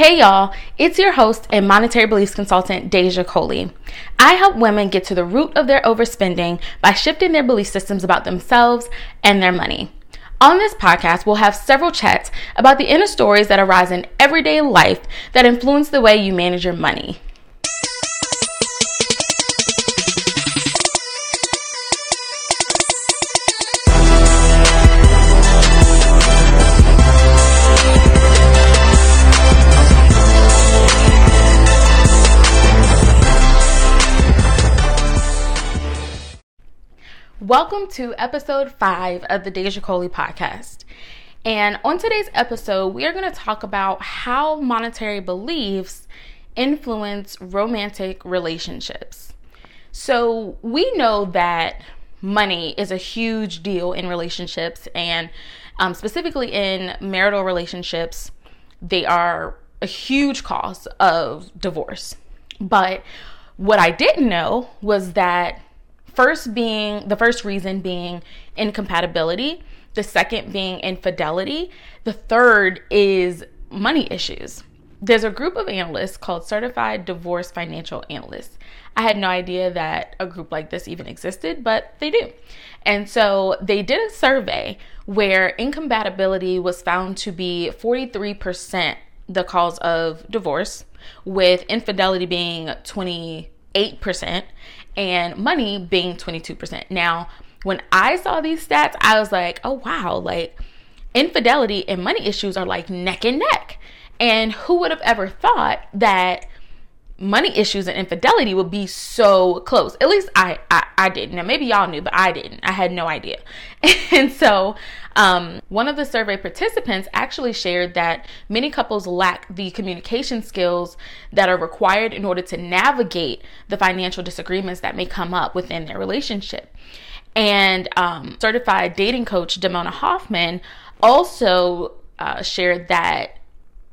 Hey y'all, it's your host and monetary beliefs consultant, Déja Coley. I help women get to the root of their overspending by shifting their belief systems about themselves and their money. On this podcast, we'll have several chats about the inner stories that arise in everyday life that influence the way you manage your money. Welcome to episode five of the Déja Coley podcast. And on today's episode, we are going to talk about how monetary beliefs influence romantic relationships. So, we know that money is a huge deal in relationships, and um, specifically in marital relationships, they are a huge cause of divorce. But what I didn't know was that First being the first reason being incompatibility, the second being infidelity, the third is money issues. There's a group of analysts called Certified Divorce Financial Analysts. I had no idea that a group like this even existed, but they do. And so they did a survey where incompatibility was found to be 43% the cause of divorce, with infidelity being 28%, and money being 22%. Now, when I saw these stats, I was like, oh wow, like infidelity and money issues are like neck and neck. And who would have ever thought that money issues and infidelity would be so close. At least I, I, I didn't. Now maybe y'all knew, but I didn't. I had no idea. And so um, one of the survey participants actually shared that many couples lack the communication skills that are required in order to navigate the financial disagreements that may come up within their relationship. And um, certified dating coach Damona Hoffman also uh, shared that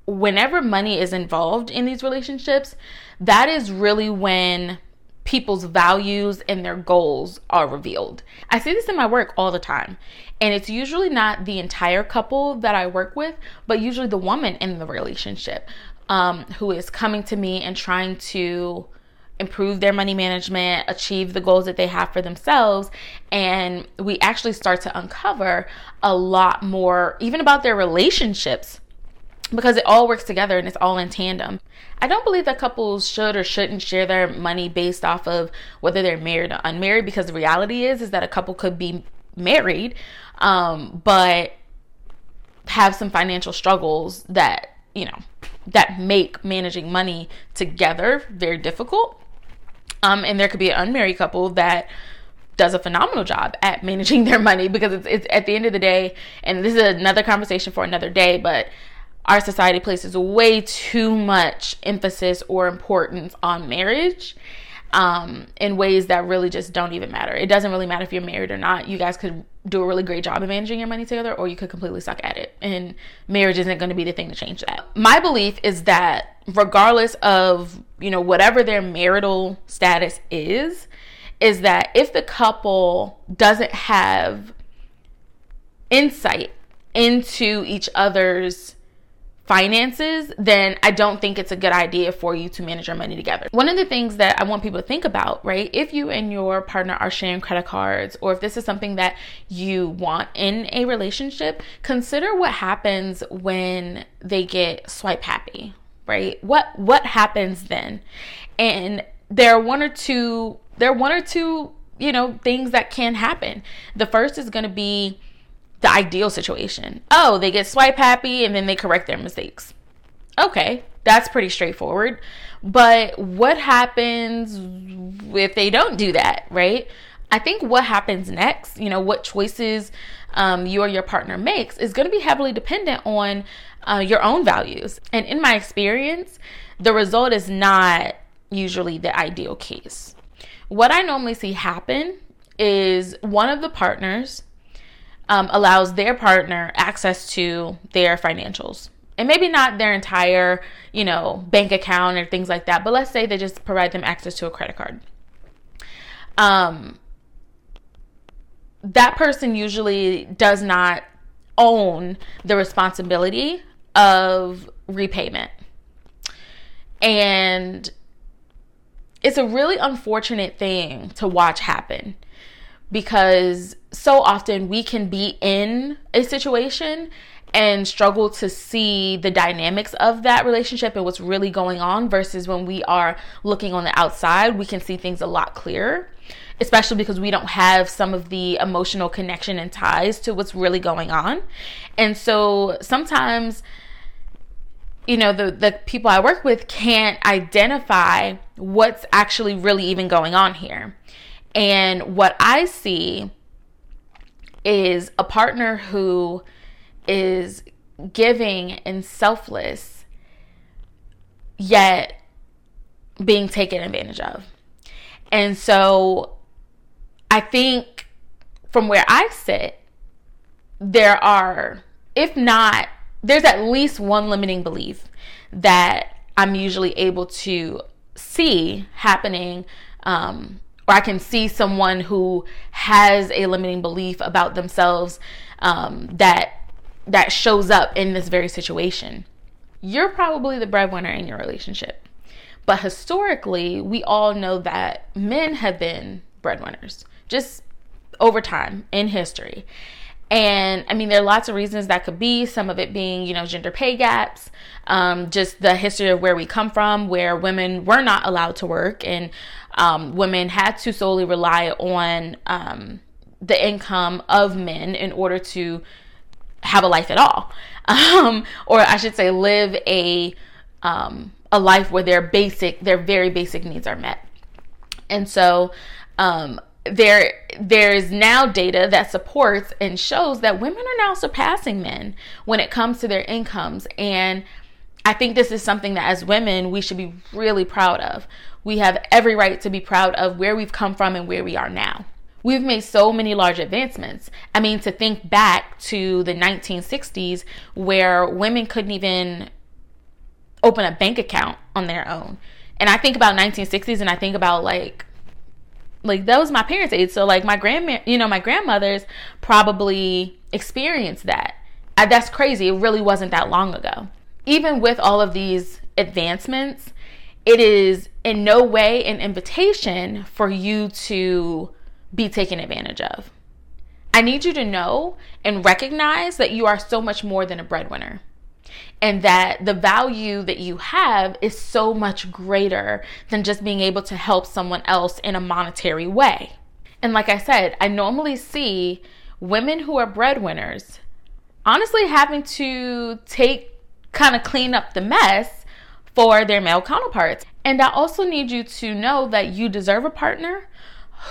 whenever money is involved in these relationships, that is really when people's values and their goals are revealed. I see this in my work all the time. And it's usually not the entire couple that I work with, but usually the woman in the relationship um, who is coming to me and trying to improve their money management, achieve the goals that they have for themselves. And we actually start to uncover a lot more, even about their relationships because it all works together and it's all in tandem. I don't believe that couples should or shouldn't share their money based off of whether they're married or unmarried because the reality is is that a couple could be married um, but have some financial struggles that, you know, that make managing money together very difficult. Um, and there could be an unmarried couple that does a phenomenal job at managing their money because it's, it's at the end of the day, and this is another conversation for another day, but our society places way too much emphasis or importance on marriage um, in ways that really just don't even matter. It doesn't really matter if you're married or not. You guys could do a really great job of managing your money together, or you could completely suck at it. And marriage isn't going to be the thing to change that. My belief is that regardless of, you know, whatever their marital status is, is that if the couple doesn't have insight into each other's finances, then I don't think it's a good idea for you to manage your money together. One of the things that I want people to think about, right? If you and your partner are sharing credit cards, or if this is something that you want in a relationship, consider what happens when they get swipe happy, right? What what happens then? And there are one or two there are one or two, you know, things that can happen. The first is going to be the ideal situation. Oh, they get swipe happy and then they correct their mistakes. Okay, that's pretty straightforward. But what happens if they don't do that, right? I think what happens next, you know, what choices um, you or your partner makes is going to be heavily dependent on uh, your own values. And in my experience, the result is not usually the ideal case. What I normally see happen is one of the partners um, allows their partner access to their financials. And maybe not their entire you know bank account or things like that but let's say they just provide them access to a credit card. Um that person usually does not own the responsibility of repayment. And it's a really unfortunate thing to watch happen because so often we can be in a situation and struggle to see the dynamics of that relationship and what's really going on versus when we are looking on the outside, we can see things a lot clearer, especially because we don't have some of the emotional connection and ties to what's really going on. And so sometimes you know the the people I work with can't identify what's actually really even going on here. And what I see is a partner who is giving and selfless, yet being taken advantage of. And so I think from where I sit, there are, if not, there's at least one limiting belief that I'm usually able to see happening um, or I can see someone who has a limiting belief about themselves um, that that shows up in this very situation. You're probably the breadwinner in your relationship. But historically, we all know that men have been breadwinners just over time in history. And I mean, there are lots of reasons that could be. Some of it being, you know, gender pay gaps, um, just the history of where we come from, where women were not allowed to work and um, women had to solely rely on um, the income of men in order to have a life at all, um, or I should say, live a um, a life where their basic, their very basic needs are met. And so, um, there there is now data that supports and shows that women are now surpassing men when it comes to their incomes and I think this is something that as women we should be really proud of. We have every right to be proud of where we've come from and where we are now. We've made so many large advancements. I mean, to think back to the 1960s where women couldn't even open a bank account on their own. And I think about 1960s and I think about like like that was my parents' age. So like my grandma, you know, my grandmothers probably experienced that. I, that's crazy. It really wasn't that long ago. Even with all of these advancements, it is in no way an invitation for you to be taken advantage of. I need you to know and recognize that you are so much more than a breadwinner and that the value that you have is so much greater than just being able to help someone else in a monetary way. And like I said, I normally see women who are breadwinners honestly having to take kind of clean up the mess for their male counterparts. And I also need you to know that you deserve a partner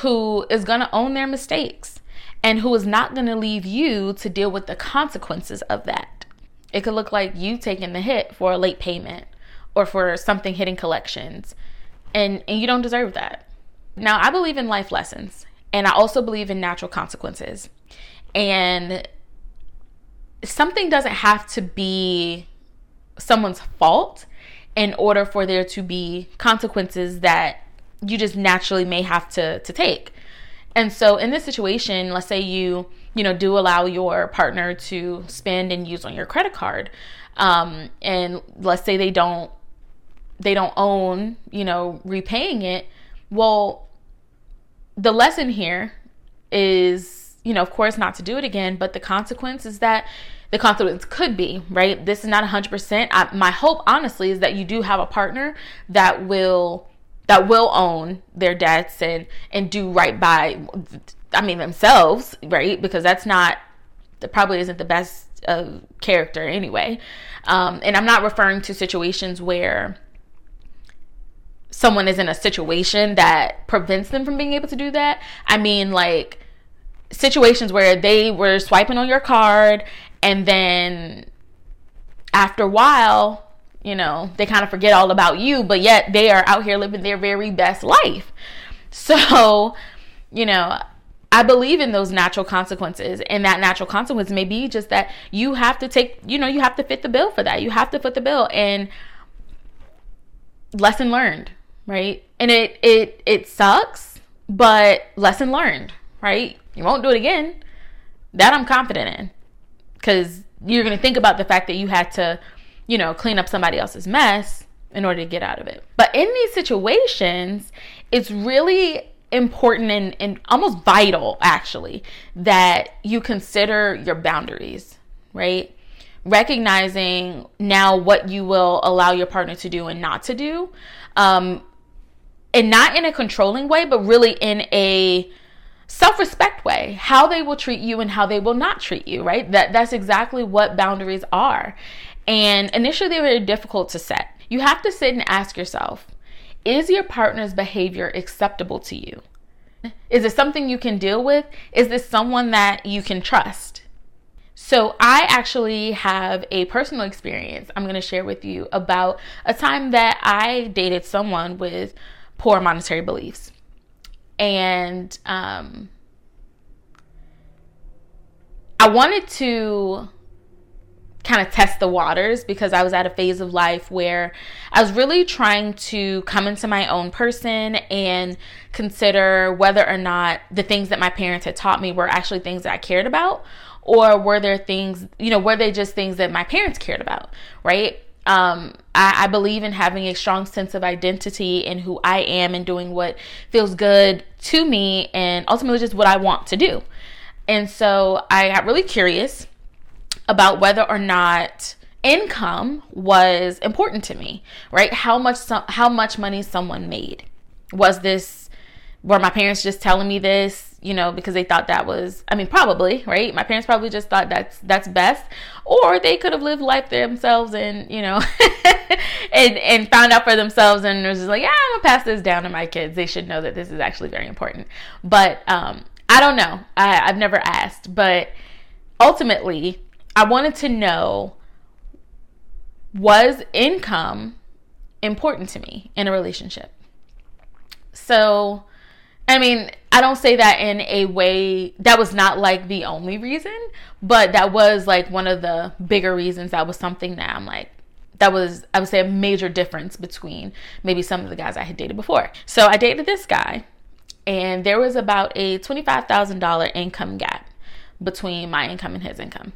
who is going to own their mistakes and who is not going to leave you to deal with the consequences of that. It could look like you taking the hit for a late payment or for something hitting collections, and, and you don't deserve that. Now, I believe in life lessons, and I also believe in natural consequences. And something doesn't have to be someone's fault in order for there to be consequences that you just naturally may have to to take. And so in this situation, let's say you, you know, do allow your partner to spend and use on your credit card. Um, and let's say they don't they don't own, you know, repaying it. Well, the lesson here is, you know, of course not to do it again, but the consequence is that the consequence could be, right? This is not 100%. I, my hope honestly is that you do have a partner that will that will own their debts and and do right by I mean themselves, right? Because that's not that probably isn't the best uh, character anyway. Um, and I'm not referring to situations where someone is in a situation that prevents them from being able to do that. I mean like situations where they were swiping on your card and then after a while you know, they kind of forget all about you, but yet they are out here living their very best life. So, you know, I believe in those natural consequences. And that natural consequence may be just that you have to take, you know, you have to fit the bill for that. You have to foot the bill. And lesson learned, right? And it it it sucks, but lesson learned, right? You won't do it again. That I'm confident in. Cause you're gonna think about the fact that you had to you know, clean up somebody else's mess in order to get out of it. But in these situations, it's really important and, and almost vital, actually, that you consider your boundaries, right? Recognizing now what you will allow your partner to do and not to do. Um, and not in a controlling way, but really in a self-respect way how they will treat you and how they will not treat you right that that's exactly what boundaries are and initially they were difficult to set you have to sit and ask yourself is your partner's behavior acceptable to you? Is it something you can deal with? Is this someone that you can trust? So, I actually have a personal experience I'm going to share with you about a time that I dated someone with poor monetary beliefs. And um, I wanted to kind of test the waters because I was at a phase of life where I was really trying to come into my own person and consider whether or not the things that my parents had taught me were actually things that I cared about or were there things, you know, were they just things that my parents cared about, right? Um, I, I, believe in having a strong sense of identity and who I am and doing what feels good to me and ultimately just what I want to do. And so I got really curious about whether or not income was important to me, right? How much how much money someone made. Was this were my parents just telling me this you know, because they thought that was, I mean, probably, right? My parents probably just thought that's that's best, or they could have lived life themselves and you know, and and found out for themselves and was just like, yeah, I'm gonna pass this down to my kids. They should know that this is actually very important. But um, I don't know. I, I've never asked, but ultimately, I wanted to know was income important to me in a relationship. So I mean, I don't say that in a way that was not like the only reason, but that was like one of the bigger reasons. That was something that I'm like, that was, I would say, a major difference between maybe some of the guys I had dated before. So I dated this guy, and there was about a $25,000 income gap between my income and his income.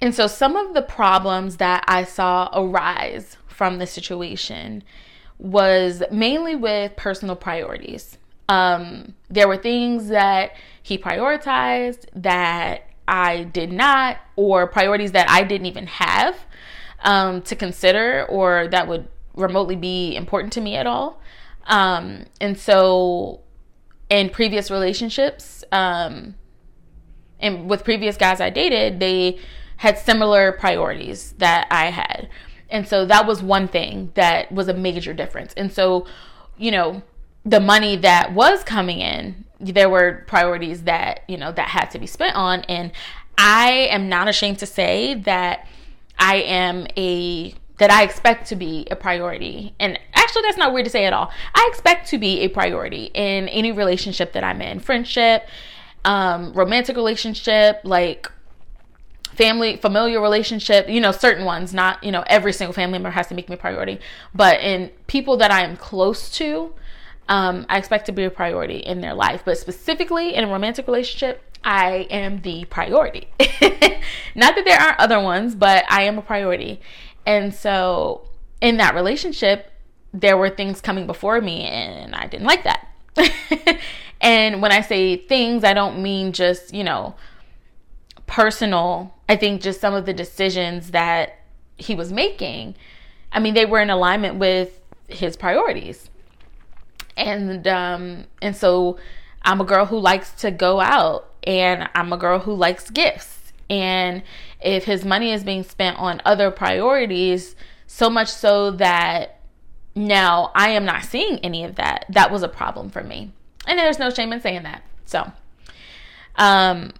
And so some of the problems that I saw arise from the situation was mainly with personal priorities. Um, there were things that he prioritized that I did not, or priorities that I didn't even have um, to consider, or that would remotely be important to me at all. Um, and so, in previous relationships, um, and with previous guys I dated, they had similar priorities that I had. And so that was one thing that was a major difference. And so, you know, the money that was coming in, there were priorities that, you know, that had to be spent on. And I am not ashamed to say that I am a that I expect to be a priority. And actually, that's not weird to say at all. I expect to be a priority in any relationship that I'm in friendship, um, romantic relationship, like family familiar relationship you know certain ones not you know every single family member has to make me a priority. But in people that i am close to um, i expect to be a priority in their life. But specifically in a romantic relationship i am the priority. Not that there aren't other ones but i am a priority. And so in that relationship there were things coming before me and i didn't like that. And when i say things i don't mean just you know personal, I think just some of the decisions that he was making, I mean, they were in alignment with his priorities. And um and so I'm a girl who likes to go out and I'm a girl who likes gifts. And if his money is being spent on other priorities, so much so that now I am not seeing any of that, that was a problem for me. And there's no shame in saying that. So, um,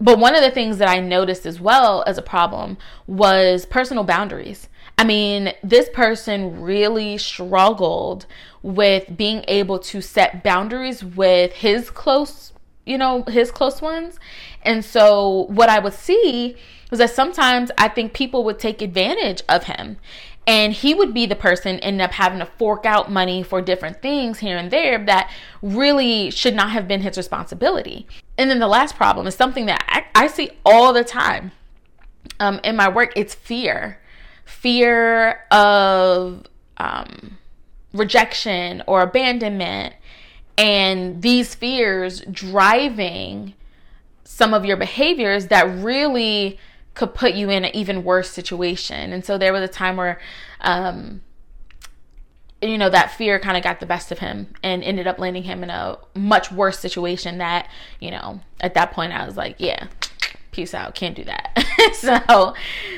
but one of the things that I noticed as well as a problem was personal boundaries. I mean, this person really struggled with being able to set boundaries with his close, you know, his close ones. And so what I would see was that sometimes I think people would take advantage of him. And he would be the person end up having to fork out money for different things here and there that really should not have been his responsibility. And then the last problem is something that i, I see all the time um, in my work. It's fear. Fear of um, rejection or abandonment, and these fears driving some of your behaviors that really could put you in an even worse situation. And so there was a time where, um, you know, that fear kind of got the best of him and ended up landing him in a much worse situation that, you know, at that point I was like, yeah, peace out, can't do that. so,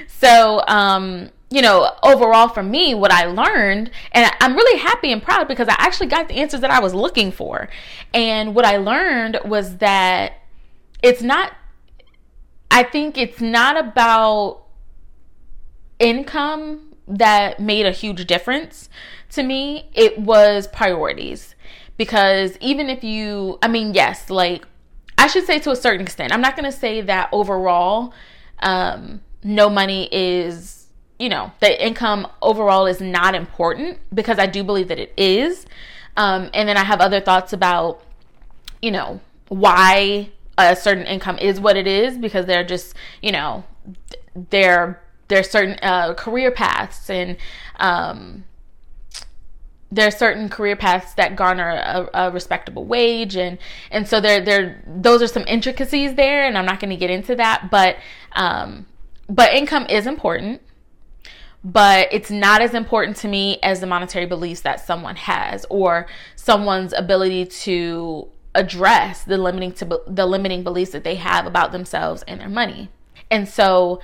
so, um, you know, overall for me, what I learned, and I'm really happy and proud because I actually got the answers that I was looking for. And what I learned was that it's not I think it's not about income that made a huge difference to me. It was priorities. Because even if you, I mean, yes, like I should say to a certain extent, I'm not going to say that overall, um, no money is, you know, the income overall is not important because I do believe that it is. Um, and then I have other thoughts about, you know, why a certain income is what it is because they're just you know they're certain uh, career paths and um, there are certain career paths that garner a, a, respectable wage and and so there there those are some intricacies there and I'm not going to get into that but um, but income is important but it's not as important to me as the monetary beliefs that someone has or someone's ability to address the limiting to the limiting beliefs that they have about themselves and their money. And so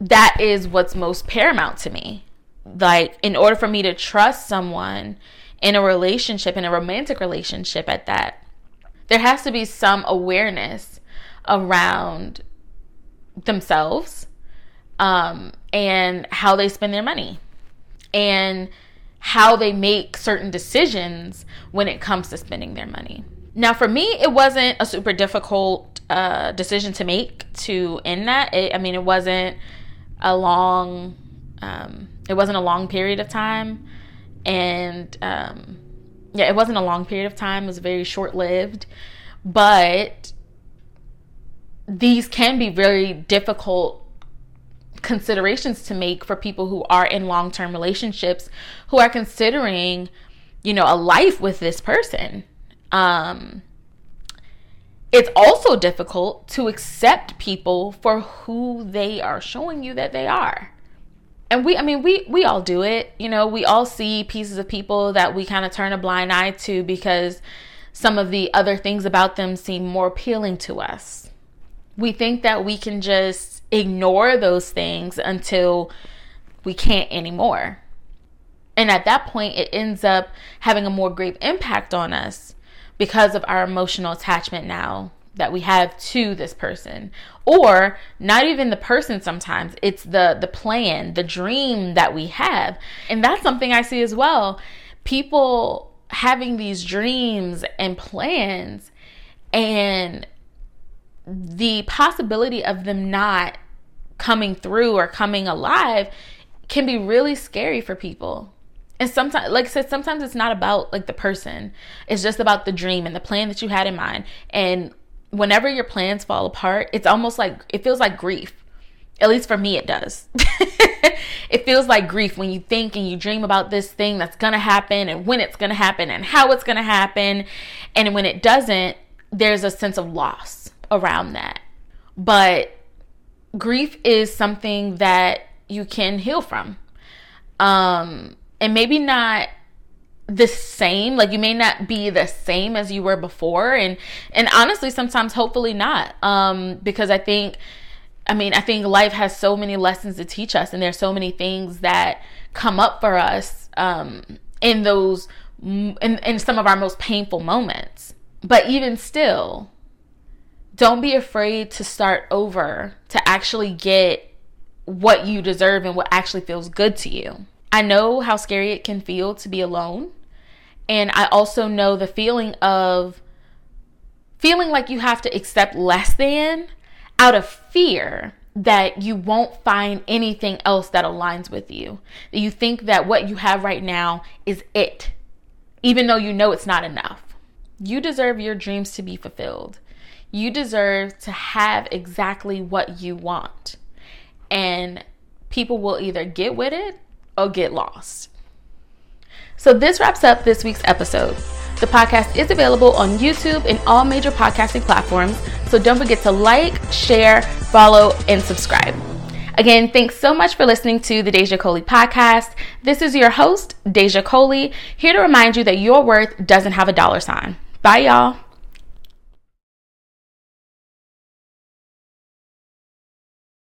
that is what's most paramount to me. Like in order for me to trust someone in a relationship in a romantic relationship at that there has to be some awareness around themselves um, and how they spend their money and how they make certain decisions when it comes to spending their money. Now, for me, it wasn't a super difficult uh, decision to make to end that. It, I mean, it wasn't a long, um, it wasn't a long period of time, and um, yeah, it wasn't a long period of time. It was very short lived, but these can be very difficult considerations to make for people who are in long term relationships who are considering, you know, a life with this person. Um, it's also difficult to accept people for who they are showing you that they are. And we, I mean, we, we all do it. You know, we all see pieces of people that we kind of turn a blind eye to because some of the other things about them seem more appealing to us. We think that we can just ignore those things until we can't anymore. And at that point, it ends up having a more grave impact on us because of our emotional attachment now that we have to this person. Or not even the person sometimes it's the the plan the dream that we have. And that's something i see as well. People having these dreams and plans and the possibility of them not coming through or coming alive can be really scary for people. And sometimes, like I said, sometimes it's not about like the person. It's just about the dream and the plan that you had in mind. And whenever your plans fall apart, it's almost like it feels like grief. At least for me, it does. it feels like grief when you think and you dream about this thing that's gonna happen and when it's gonna happen and how it's gonna happen. And when it doesn't, there's a sense of loss around that. But grief is something that you can heal from. Um, and maybe not the same like you may not be the same as you were before and and honestly sometimes hopefully not um because i think i mean i think life has so many lessons to teach us and there's so many things that come up for us um in those in, in some of our most painful moments but even still don't be afraid to start over to actually get what you deserve and what actually feels good to you. I know how scary it can feel to be alone. And I also know the feeling of feeling like you have to accept less than out of fear that you won't find anything else that aligns with you. That you think that what you have right now is it, even though you know it's not enough. You deserve your dreams to be fulfilled. You deserve to have exactly what you want. And people will either get with it or get lost. So, this wraps up this week's episode. The podcast is available on YouTube and all major podcasting platforms, so don't forget to like, share, follow, and subscribe. Again, thanks so much for listening to the Déja Coley podcast. This is your host, Déja Coley, here to remind you that your worth doesn't have a dollar sign. Bye, y'all.